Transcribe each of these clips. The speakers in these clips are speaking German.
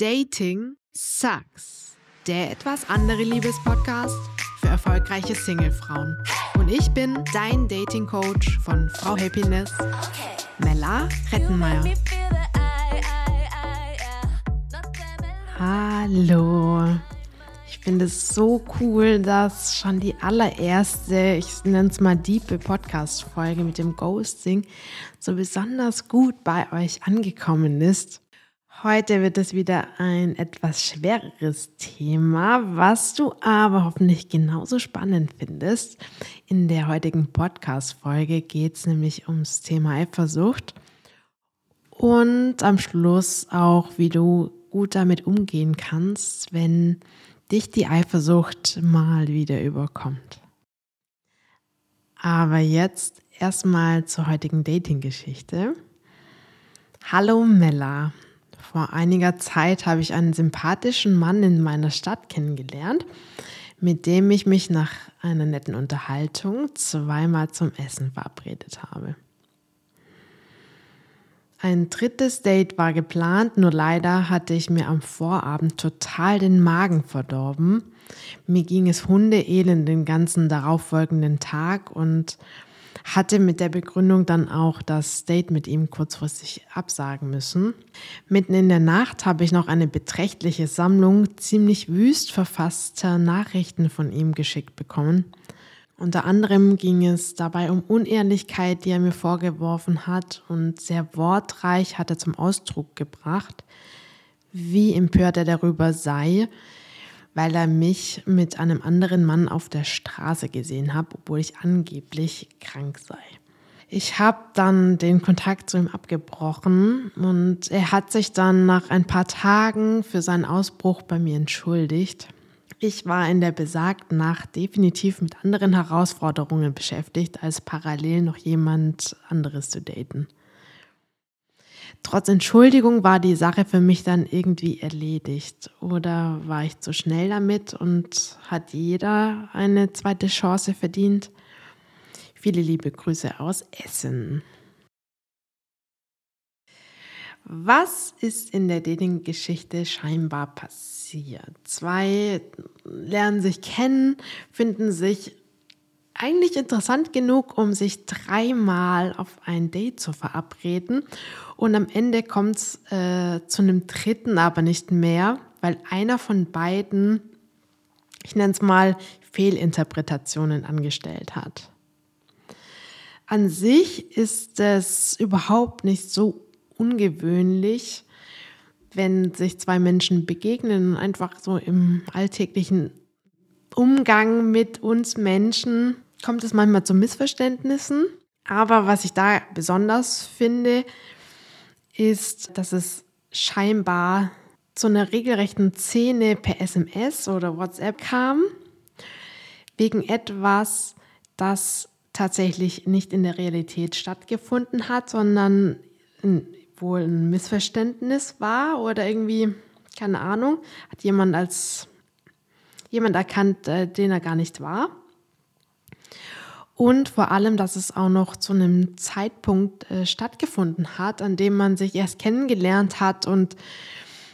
Dating Sucks. Der etwas andere Liebespodcast für erfolgreiche Singlefrauen. Und ich bin dein Dating Coach von Frau Happiness, Mella Rettenmeier. Hallo. Ich finde es so cool, dass schon die allererste, ich nenne es mal Diepe Podcast-Folge mit dem Ghosting so besonders gut bei euch angekommen ist. Heute wird es wieder ein etwas schwereres Thema, was du aber hoffentlich genauso spannend findest. In der heutigen Podcast-Folge geht es nämlich ums Thema Eifersucht und am Schluss auch, wie du gut damit umgehen kannst, wenn dich die Eifersucht mal wieder überkommt. Aber jetzt erstmal zur heutigen Dating-Geschichte. Hallo Mella. Vor einiger Zeit habe ich einen sympathischen Mann in meiner Stadt kennengelernt, mit dem ich mich nach einer netten Unterhaltung zweimal zum Essen verabredet habe. Ein drittes Date war geplant, nur leider hatte ich mir am Vorabend total den Magen verdorben. Mir ging es hundeelend den ganzen darauffolgenden Tag und hatte mit der Begründung dann auch das Date mit ihm kurzfristig absagen müssen. Mitten in der Nacht habe ich noch eine beträchtliche Sammlung ziemlich wüst verfasster Nachrichten von ihm geschickt bekommen. Unter anderem ging es dabei um Unehrlichkeit, die er mir vorgeworfen hat und sehr wortreich hat er zum Ausdruck gebracht, wie empört er darüber sei, weil er mich mit einem anderen Mann auf der Straße gesehen hat, obwohl ich angeblich krank sei. Ich habe dann den Kontakt zu ihm abgebrochen und er hat sich dann nach ein paar Tagen für seinen Ausbruch bei mir entschuldigt. Ich war in der besagten Nacht definitiv mit anderen Herausforderungen beschäftigt, als parallel noch jemand anderes zu daten. Trotz Entschuldigung war die Sache für mich dann irgendwie erledigt. Oder war ich zu schnell damit und hat jeder eine zweite Chance verdient? Viele liebe Grüße aus Essen. Was ist in der Dating-Geschichte scheinbar passiert? Zwei lernen sich kennen, finden sich eigentlich interessant genug, um sich dreimal auf ein Date zu verabreden. Und am Ende kommt es äh, zu einem dritten, aber nicht mehr, weil einer von beiden, ich nenne es mal, Fehlinterpretationen angestellt hat. An sich ist es überhaupt nicht so ungewöhnlich, wenn sich zwei Menschen begegnen und einfach so im alltäglichen Umgang mit uns Menschen kommt es manchmal zu Missverständnissen. Aber was ich da besonders finde, ist, dass es scheinbar zu einer regelrechten Szene per SMS oder WhatsApp kam, wegen etwas, das tatsächlich nicht in der Realität stattgefunden hat, sondern wohl ein Missverständnis war oder irgendwie, keine Ahnung, hat jemand als jemand erkannt, äh, den er gar nicht war. Und vor allem, dass es auch noch zu einem Zeitpunkt äh, stattgefunden hat, an dem man sich erst kennengelernt hat und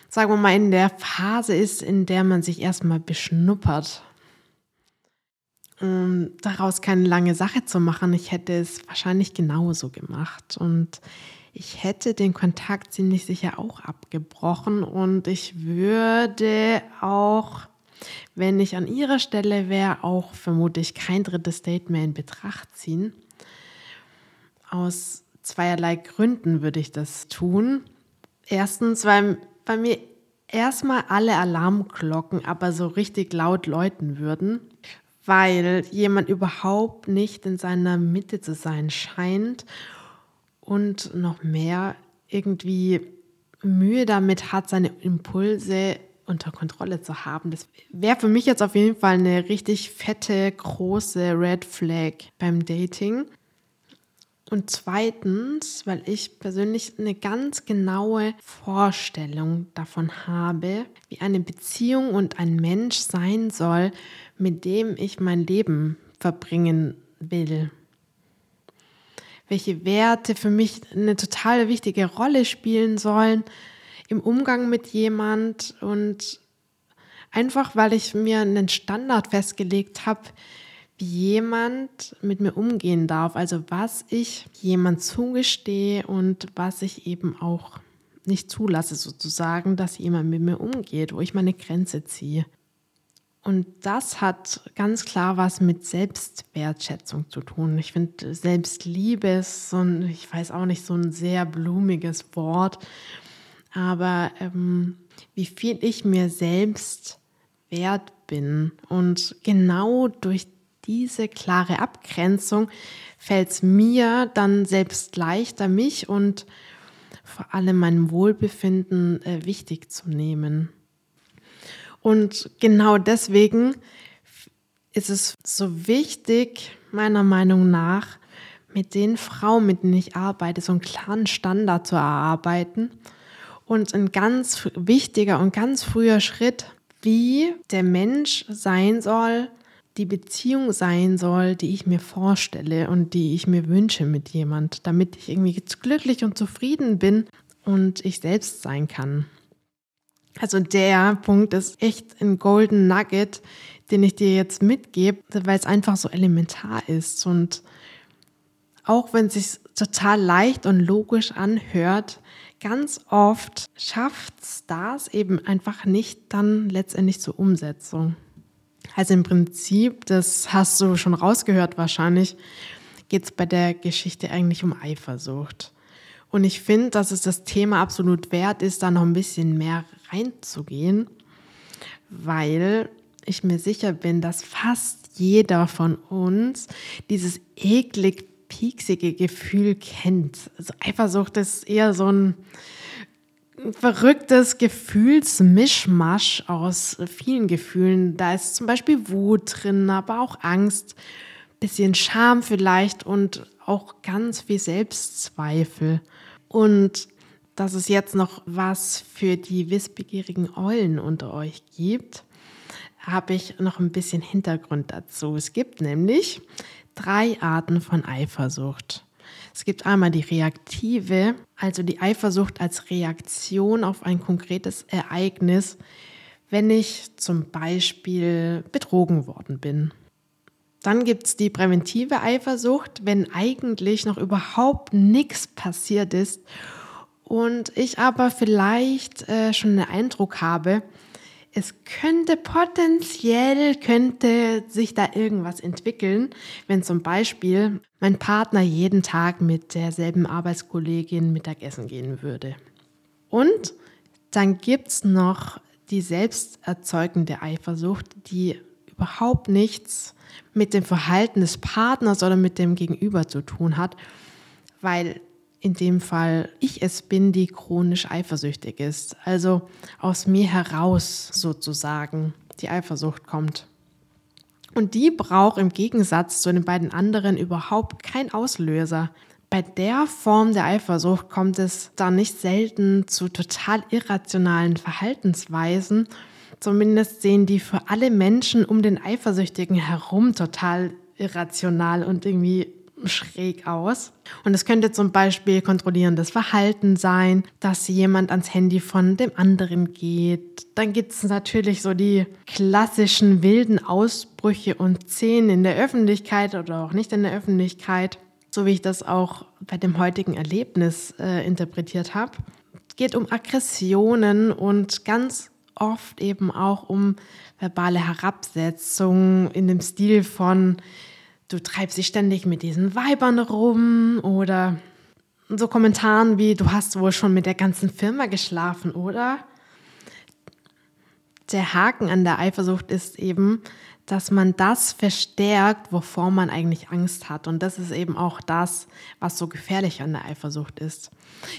sagen wir mal in der Phase ist, in der man sich erstmal beschnuppert. Um daraus keine lange Sache zu machen, ich hätte es wahrscheinlich genauso gemacht. Und ich hätte den Kontakt ziemlich sicher auch abgebrochen und ich würde auch wenn ich an ihrer Stelle wäre, auch vermutlich kein drittes Date mehr in Betracht ziehen. Aus zweierlei Gründen würde ich das tun. Erstens, weil bei mir erstmal alle Alarmglocken aber so richtig laut läuten würden, weil jemand überhaupt nicht in seiner Mitte zu sein scheint und noch mehr irgendwie Mühe damit hat, seine Impulse unter Kontrolle zu haben. Das wäre für mich jetzt auf jeden Fall eine richtig fette, große Red Flag beim Dating. Und zweitens, weil ich persönlich eine ganz genaue Vorstellung davon habe, wie eine Beziehung und ein Mensch sein soll, mit dem ich mein Leben verbringen will. Welche Werte für mich eine total wichtige Rolle spielen sollen, im Umgang mit jemand und einfach weil ich mir einen Standard festgelegt habe, wie jemand mit mir umgehen darf, also was ich jemand zugestehe und was ich eben auch nicht zulasse, sozusagen, dass jemand mit mir umgeht, wo ich meine Grenze ziehe. Und das hat ganz klar was mit Selbstwertschätzung zu tun. Ich finde, Selbstliebe ist so ein, ich weiß auch nicht, so ein sehr blumiges Wort, aber ähm, wie viel ich mir selbst wert bin. Und genau durch diese klare Abgrenzung fällt es mir dann selbst leichter, mich und vor allem mein Wohlbefinden äh, wichtig zu nehmen. Und genau deswegen ist es so wichtig, meiner Meinung nach, mit den Frauen, mit denen ich arbeite, so einen klaren Standard zu erarbeiten. Und ein ganz wichtiger und ganz früher Schritt, wie der Mensch sein soll, die Beziehung sein soll, die ich mir vorstelle und die ich mir wünsche mit jemand, damit ich irgendwie glücklich und zufrieden bin und ich selbst sein kann. Also der Punkt ist echt ein Golden Nugget, den ich dir jetzt mitgebe, weil es einfach so elementar ist und auch wenn es sich total leicht und logisch anhört, ganz oft schafft das eben einfach nicht dann letztendlich zur Umsetzung. Also im Prinzip, das hast du schon rausgehört wahrscheinlich, geht es bei der Geschichte eigentlich um Eifersucht. Und ich finde, dass es das Thema absolut wert ist, da noch ein bisschen mehr reinzugehen, weil ich mir sicher bin, dass fast jeder von uns dieses eklig pieksige Gefühl kennt. Also Eifersucht ist eher so ein verrücktes Gefühlsmischmasch aus vielen Gefühlen. Da ist zum Beispiel Wut drin, aber auch Angst, bisschen Scham vielleicht und auch ganz viel Selbstzweifel. Und dass es jetzt noch was für die wissbegierigen Eulen unter euch gibt, habe ich noch ein bisschen Hintergrund dazu. Es gibt nämlich drei Arten von Eifersucht. Es gibt einmal die reaktive, also die Eifersucht als Reaktion auf ein konkretes Ereignis, wenn ich zum Beispiel betrogen worden bin. Dann gibt es die präventive Eifersucht, wenn eigentlich noch überhaupt nichts passiert ist und ich aber vielleicht äh, schon einen Eindruck habe, es könnte potenziell, könnte sich da irgendwas entwickeln, wenn zum Beispiel mein Partner jeden Tag mit derselben Arbeitskollegin Mittagessen gehen würde. Und dann gibt es noch die selbsterzeugende Eifersucht, die überhaupt nichts mit dem Verhalten des Partners oder mit dem Gegenüber zu tun hat, weil in dem Fall ich es bin, die chronisch eifersüchtig ist. Also aus mir heraus sozusagen die Eifersucht kommt. Und die braucht im Gegensatz zu den beiden anderen überhaupt keinen Auslöser. Bei der Form der Eifersucht kommt es da nicht selten zu total irrationalen Verhaltensweisen. Zumindest sehen die für alle Menschen um den Eifersüchtigen herum total irrational und irgendwie schräg aus. Und es könnte zum Beispiel kontrollierendes Verhalten sein, dass jemand ans Handy von dem anderen geht. Dann gibt es natürlich so die klassischen wilden Ausbrüche und Szenen in der Öffentlichkeit oder auch nicht in der Öffentlichkeit, so wie ich das auch bei dem heutigen Erlebnis äh, interpretiert habe. Es geht um Aggressionen und ganz oft eben auch um verbale Herabsetzung in dem Stil von du treibst dich ständig mit diesen Weibern rum oder so Kommentaren wie, du hast wohl schon mit der ganzen Firma geschlafen, oder? Der Haken an der Eifersucht ist eben, dass man das verstärkt, wovor man eigentlich Angst hat. Und das ist eben auch das, was so gefährlich an der Eifersucht ist.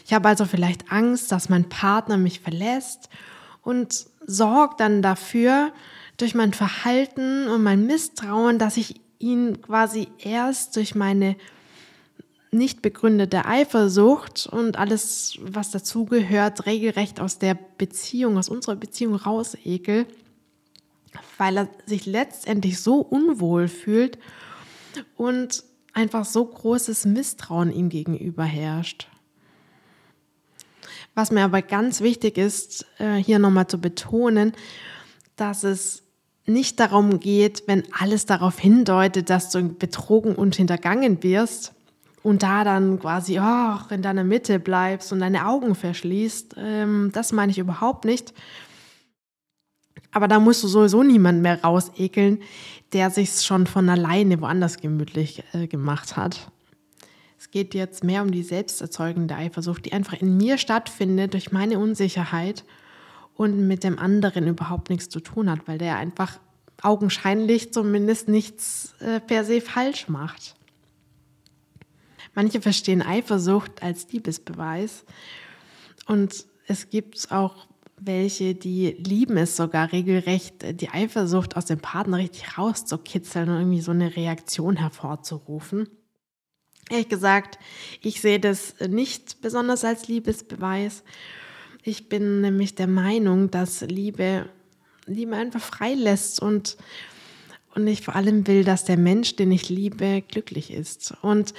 Ich habe also vielleicht Angst, dass mein Partner mich verlässt und sorgt dann dafür, durch mein Verhalten und mein Misstrauen, dass ich ihn quasi erst durch meine nicht begründete Eifersucht und alles, was dazugehört, regelrecht aus der Beziehung, aus unserer Beziehung rausekel, weil er sich letztendlich so unwohl fühlt und einfach so großes Misstrauen ihm gegenüber herrscht. Was mir aber ganz wichtig ist, äh, hier nochmal zu betonen, dass es nicht darum geht, wenn alles darauf hindeutet, dass du betrogen und hintergangen wirst und da dann quasi oh, in deiner Mitte bleibst und deine Augen verschließt. Ähm, das meine ich überhaupt nicht. Aber da musst du sowieso niemand mehr rausekeln, der sich schon von alleine woanders gemütlich äh, gemacht hat. Es geht jetzt mehr um die selbsterzeugende Eifersucht, die einfach in mir stattfindet durch meine Unsicherheit und mit dem anderen überhaupt nichts zu tun hat, weil der einfach augenscheinlich zumindest nichts äh, per se falsch macht. Manche verstehen Eifersucht als Liebesbeweis und es gibt auch welche, die lieben es sogar regelrecht, die Eifersucht aus dem Partner richtig rauszukitzeln und irgendwie so eine Reaktion hervorzurufen. Ehrlich gesagt, ich sehe das nicht besonders als Liebesbeweis. Ich bin nämlich der Meinung, dass Liebe Liebe einfach freilässt und, und ich vor allem will, dass der Mensch, den ich liebe, glücklich ist. Und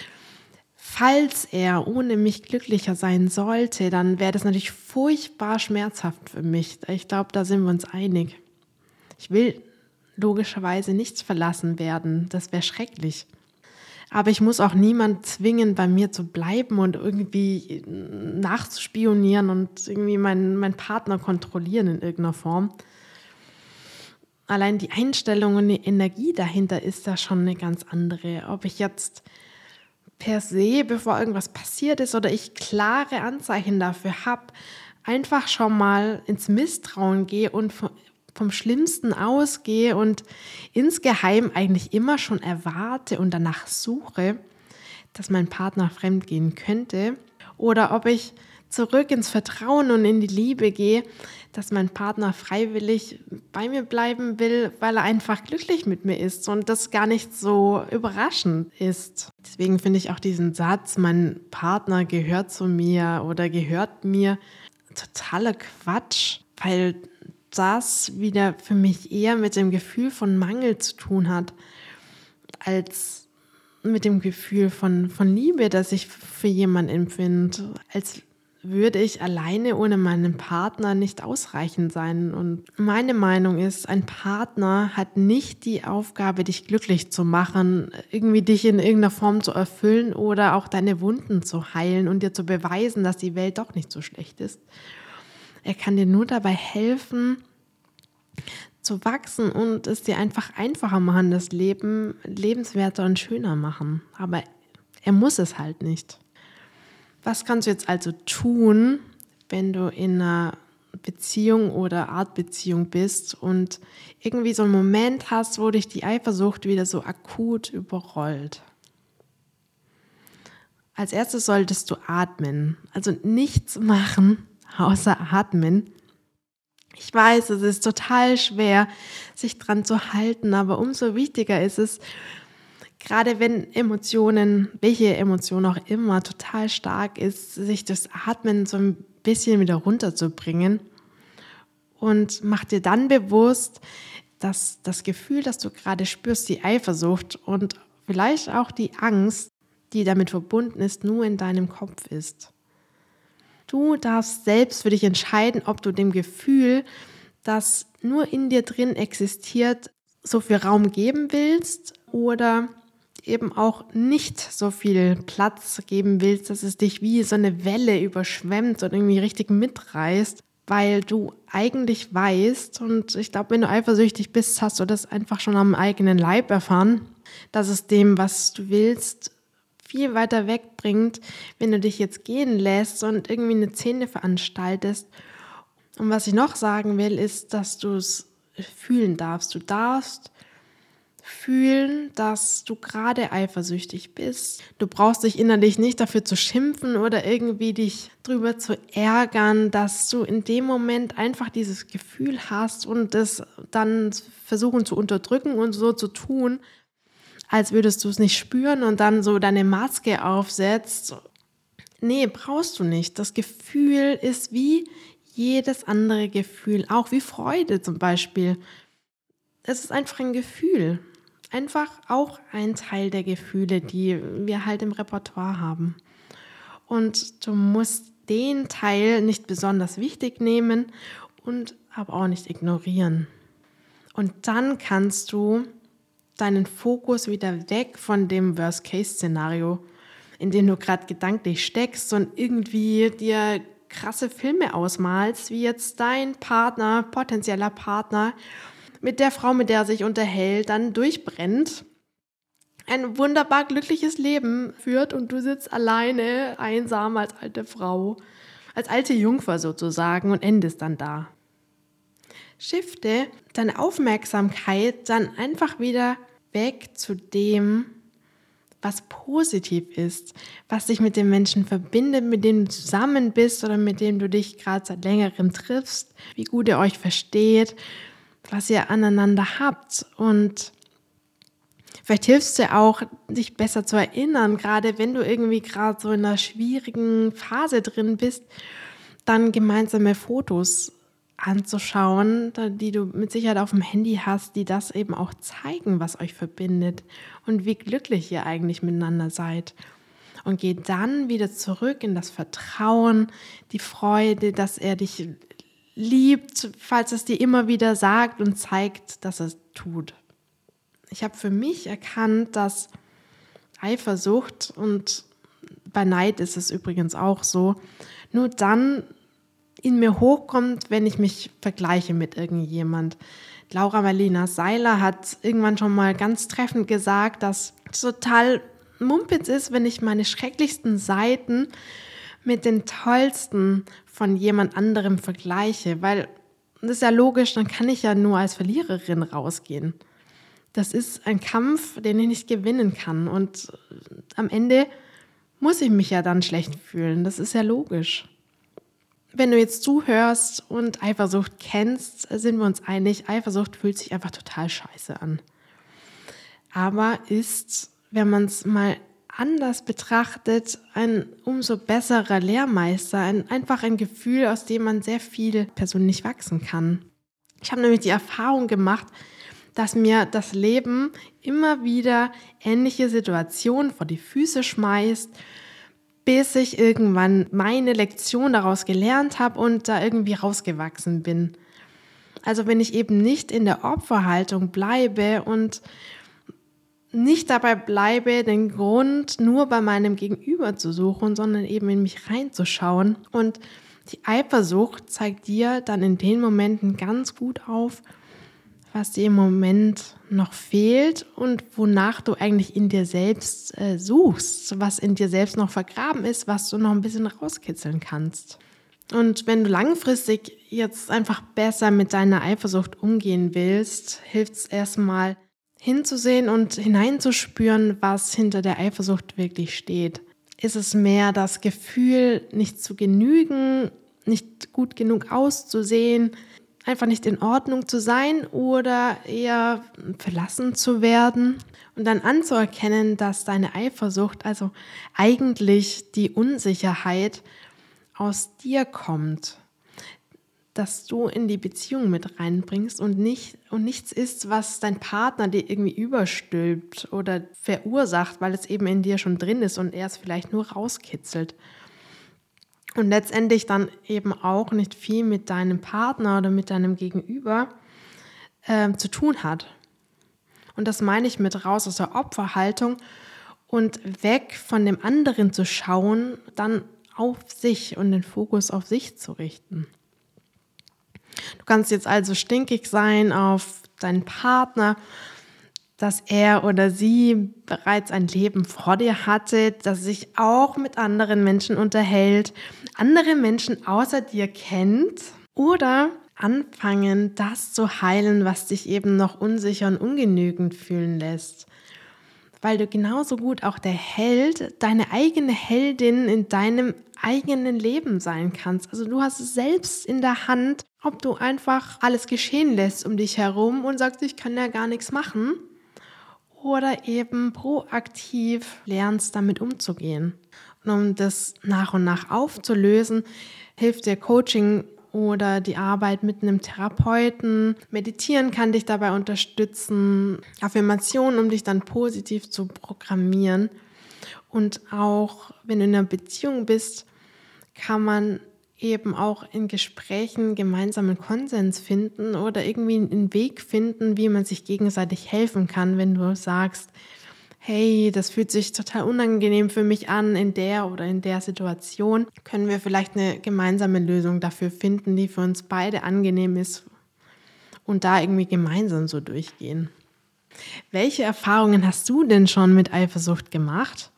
falls er ohne mich glücklicher sein sollte, dann wäre das natürlich furchtbar schmerzhaft für mich. Ich glaube, da sind wir uns einig. Ich will logischerweise nichts verlassen werden. Das wäre schrecklich. Aber ich muss auch niemand zwingen, bei mir zu bleiben und irgendwie nachzuspionieren und irgendwie meinen, meinen Partner kontrollieren in irgendeiner Form. Allein die Einstellung und die Energie dahinter ist da schon eine ganz andere. Ob ich jetzt per se, bevor irgendwas passiert ist oder ich klare Anzeichen dafür habe, einfach schon mal ins Misstrauen gehe und vom Schlimmsten ausgehe und insgeheim eigentlich immer schon erwarte und danach suche, dass mein Partner fremdgehen könnte. Oder ob ich zurück ins Vertrauen und in die Liebe gehe, dass mein Partner freiwillig bei mir bleiben will, weil er einfach glücklich mit mir ist und das gar nicht so überraschend ist. Deswegen finde ich auch diesen Satz, mein Partner gehört zu mir oder gehört mir, totaler Quatsch, weil das wieder für mich eher mit dem Gefühl von Mangel zu tun hat, als mit dem Gefühl von, von Liebe, das ich für jemanden empfinde, als würde ich alleine ohne meinen Partner nicht ausreichend sein. Und meine Meinung ist, ein Partner hat nicht die Aufgabe, dich glücklich zu machen, irgendwie dich in irgendeiner Form zu erfüllen oder auch deine Wunden zu heilen und dir zu beweisen, dass die Welt doch nicht so schlecht ist. Er kann dir nur dabei helfen, zu wachsen und es dir einfach einfacher machen, das Leben lebenswerter und schöner machen. Aber er muss es halt nicht. Was kannst du jetzt also tun, wenn du in einer Beziehung oder Artbeziehung bist und irgendwie so einen Moment hast, wo dich die Eifersucht wieder so akut überrollt? Als erstes solltest du atmen, also nichts machen außer atmen. Ich weiß, es ist total schwer, sich dran zu halten, aber umso wichtiger ist es, gerade wenn Emotionen, welche Emotion auch immer, total stark ist, sich das Atmen so ein bisschen wieder runterzubringen und mach dir dann bewusst, dass das Gefühl, das du gerade spürst, die Eifersucht und vielleicht auch die Angst, die damit verbunden ist, nur in deinem Kopf ist. Du darfst selbst für dich entscheiden, ob du dem Gefühl, das nur in dir drin existiert, so viel Raum geben willst oder eben auch nicht so viel Platz geben willst, dass es dich wie so eine Welle überschwemmt und irgendwie richtig mitreißt, weil du eigentlich weißt, und ich glaube, wenn du eifersüchtig bist, hast du das einfach schon am eigenen Leib erfahren, dass es dem, was du willst, viel weiter wegbringt, wenn du dich jetzt gehen lässt und irgendwie eine Szene veranstaltest. Und was ich noch sagen will, ist, dass du es fühlen darfst. Du darfst fühlen, dass du gerade eifersüchtig bist. Du brauchst dich innerlich nicht dafür zu schimpfen oder irgendwie dich drüber zu ärgern, dass du in dem Moment einfach dieses Gefühl hast und es dann versuchen zu unterdrücken und so zu tun, als würdest du es nicht spüren und dann so deine Maske aufsetzt. Nee, brauchst du nicht. Das Gefühl ist wie jedes andere Gefühl, auch wie Freude zum Beispiel. Es ist einfach ein Gefühl einfach auch ein Teil der Gefühle, die wir halt im Repertoire haben. Und du musst den Teil nicht besonders wichtig nehmen und aber auch nicht ignorieren. Und dann kannst du deinen Fokus wieder weg von dem Worst-Case-Szenario, in dem du gerade gedanklich steckst und irgendwie dir krasse Filme ausmalst, wie jetzt dein Partner, potenzieller Partner, mit der Frau, mit der er sich unterhält, dann durchbrennt, ein wunderbar glückliches Leben führt und du sitzt alleine, einsam als alte Frau, als alte Jungfer sozusagen und endest dann da. Shifte deine Aufmerksamkeit dann einfach wieder weg zu dem, was positiv ist, was dich mit den Menschen verbindet, mit denen du zusammen bist oder mit denen du dich gerade seit längerem triffst, wie gut ihr euch versteht, was ihr aneinander habt. Und vielleicht hilfst du auch, dich besser zu erinnern, gerade wenn du irgendwie gerade so in einer schwierigen Phase drin bist, dann gemeinsame Fotos anzuschauen, die du mit Sicherheit auf dem Handy hast, die das eben auch zeigen, was euch verbindet und wie glücklich ihr eigentlich miteinander seid. Und geh dann wieder zurück in das Vertrauen, die Freude, dass er dich liebt, falls es dir immer wieder sagt und zeigt, dass es tut. Ich habe für mich erkannt, dass Eifersucht und bei Neid ist es übrigens auch so, nur dann in mir hochkommt, wenn ich mich vergleiche mit irgendjemand. Laura Marlina Seiler hat irgendwann schon mal ganz treffend gesagt, dass es total mumpitz ist, wenn ich meine schrecklichsten Seiten mit den tollsten von jemand anderem vergleiche, weil das ist ja logisch, dann kann ich ja nur als Verliererin rausgehen. Das ist ein Kampf, den ich nicht gewinnen kann und am Ende muss ich mich ja dann schlecht fühlen. Das ist ja logisch. Wenn du jetzt zuhörst und Eifersucht kennst, sind wir uns einig, Eifersucht fühlt sich einfach total scheiße an. Aber ist, wenn man es mal anders betrachtet, ein umso besserer Lehrmeister, ein, einfach ein Gefühl, aus dem man sehr viel persönlich wachsen kann. Ich habe nämlich die Erfahrung gemacht, dass mir das Leben immer wieder ähnliche Situationen vor die Füße schmeißt bis ich irgendwann meine Lektion daraus gelernt habe und da irgendwie rausgewachsen bin. Also wenn ich eben nicht in der Opferhaltung bleibe und nicht dabei bleibe, den Grund nur bei meinem Gegenüber zu suchen, sondern eben in mich reinzuschauen. Und die Eifersucht zeigt dir dann in den Momenten ganz gut auf, was dir im Moment noch fehlt und wonach du eigentlich in dir selbst äh, suchst, was in dir selbst noch vergraben ist, was du noch ein bisschen rauskitzeln kannst. Und wenn du langfristig jetzt einfach besser mit deiner Eifersucht umgehen willst, hilft es erstmal hinzusehen und hineinzuspüren, was hinter der Eifersucht wirklich steht. Ist es mehr das Gefühl, nicht zu genügen, nicht gut genug auszusehen, einfach nicht in Ordnung zu sein oder eher verlassen zu werden und dann anzuerkennen, dass deine Eifersucht, also eigentlich die Unsicherheit aus dir kommt, dass du in die Beziehung mit reinbringst und nicht und nichts ist, was dein Partner dir irgendwie überstülpt oder verursacht, weil es eben in dir schon drin ist und er es vielleicht nur rauskitzelt und letztendlich dann eben auch nicht viel mit deinem Partner oder mit deinem Gegenüber äh, zu tun hat. Und das meine ich mit raus aus der Opferhaltung und weg von dem anderen zu schauen, dann auf sich und den Fokus auf sich zu richten. Du kannst jetzt also stinkig sein auf deinen Partner dass er oder sie bereits ein Leben vor dir hatte, das sich auch mit anderen Menschen unterhält, andere Menschen außer dir kennt oder anfangen, das zu heilen, was dich eben noch unsicher und ungenügend fühlen lässt. Weil du genauso gut auch der Held, deine eigene Heldin in deinem eigenen Leben sein kannst. Also du hast es selbst in der Hand, ob du einfach alles geschehen lässt um dich herum und sagst, ich kann ja gar nichts machen oder eben proaktiv lernst, damit umzugehen. Und um das nach und nach aufzulösen, hilft dir Coaching oder die Arbeit mit einem Therapeuten. Meditieren kann dich dabei unterstützen, Affirmationen, um dich dann positiv zu programmieren. Und auch wenn du in einer Beziehung bist, kann man eben auch in Gesprächen gemeinsamen Konsens finden oder irgendwie einen Weg finden, wie man sich gegenseitig helfen kann, wenn du sagst, hey, das fühlt sich total unangenehm für mich an in der oder in der Situation, können wir vielleicht eine gemeinsame Lösung dafür finden, die für uns beide angenehm ist und da irgendwie gemeinsam so durchgehen. Welche Erfahrungen hast du denn schon mit Eifersucht gemacht?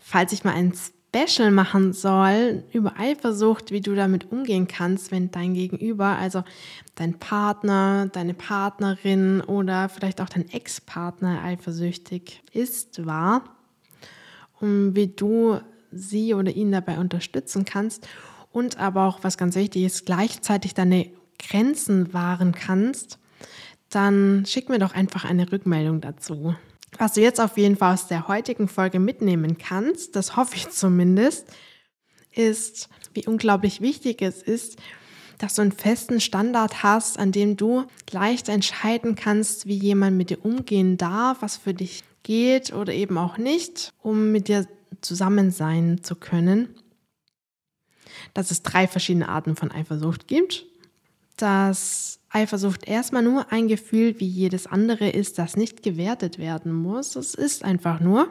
Falls ich mal ein Special machen soll über Eifersucht, wie du damit umgehen kannst, wenn dein Gegenüber, also dein Partner, deine Partnerin oder vielleicht auch dein Ex-Partner eifersüchtig ist, war, und wie du sie oder ihn dabei unterstützen kannst und aber auch, was ganz wichtig ist, gleichzeitig deine Grenzen wahren kannst, dann schick mir doch einfach eine Rückmeldung dazu. Was du jetzt auf jeden Fall aus der heutigen Folge mitnehmen kannst, das hoffe ich zumindest, ist, wie unglaublich wichtig es ist, dass du einen festen Standard hast, an dem du leicht entscheiden kannst, wie jemand mit dir umgehen darf, was für dich geht oder eben auch nicht, um mit dir zusammen sein zu können. Dass es drei verschiedene Arten von Eifersucht gibt. Dass Eifersucht erstmal nur ein Gefühl wie jedes andere ist, das nicht gewertet werden muss. Es ist einfach nur.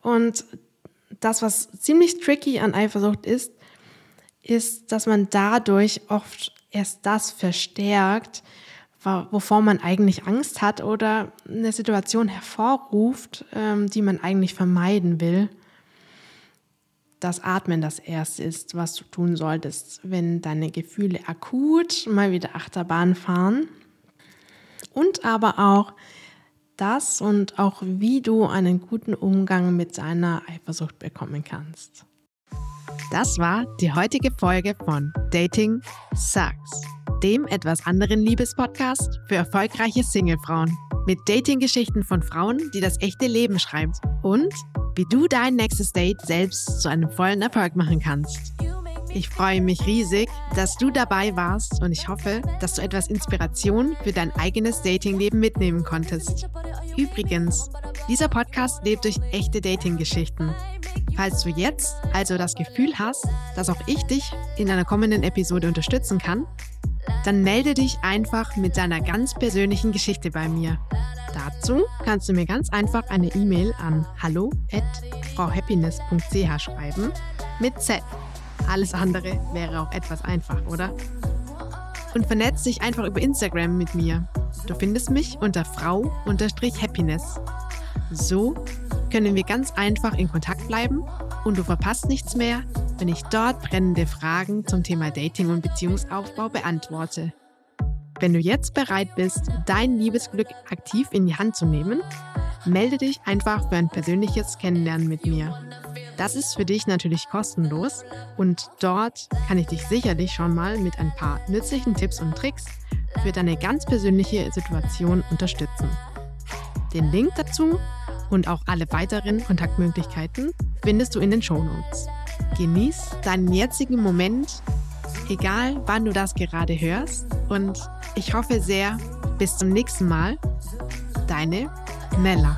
Und das, was ziemlich tricky an Eifersucht ist, ist, dass man dadurch oft erst das verstärkt, wovor man eigentlich Angst hat oder eine Situation hervorruft, ähm, die man eigentlich vermeiden will das Atmen das Erste ist, was du tun solltest, wenn deine Gefühle akut mal wieder Achterbahn fahren. Und aber auch das und auch wie du einen guten Umgang mit deiner Eifersucht bekommen kannst. Das war die heutige Folge von Dating Sucks, dem etwas anderen Liebespodcast für erfolgreiche Singlefrauen. Mit Dating-Geschichten von Frauen, die das echte Leben schreibt. Und wie du dein nächstes Date selbst zu einem vollen Erfolg machen kannst. Ich freue mich riesig, dass du dabei warst und ich hoffe, dass du etwas Inspiration für dein eigenes Datingleben mitnehmen konntest. Übrigens, dieser Podcast lebt durch echte Dating-Geschichten. Falls du jetzt also das Gefühl hast, dass auch ich dich in einer kommenden Episode unterstützen kann, dann melde dich einfach mit deiner ganz persönlichen Geschichte bei mir. Dazu kannst du mir ganz einfach eine E-Mail an hallo@frauhappiness.ch schreiben mit Z. Alles andere wäre auch etwas einfach, oder? Und vernetz dich einfach über Instagram mit mir. Du findest mich unter frau-happiness. So können wir ganz einfach in Kontakt bleiben und du verpasst nichts mehr, wenn ich dort brennende Fragen zum Thema Dating und Beziehungsaufbau beantworte. Wenn du jetzt bereit bist, dein Liebesglück aktiv in die Hand zu nehmen, melde dich einfach für ein persönliches Kennenlernen mit mir. Das ist für dich natürlich kostenlos und dort kann ich dich sicherlich schon mal mit ein paar nützlichen Tipps und Tricks für deine ganz persönliche Situation unterstützen. Den Link dazu und auch alle weiteren Kontaktmöglichkeiten findest du in den Show Notes. Genieß deinen jetzigen Moment, egal wann du das gerade hörst. Und ich hoffe sehr, bis zum nächsten Mal. Deine Mella.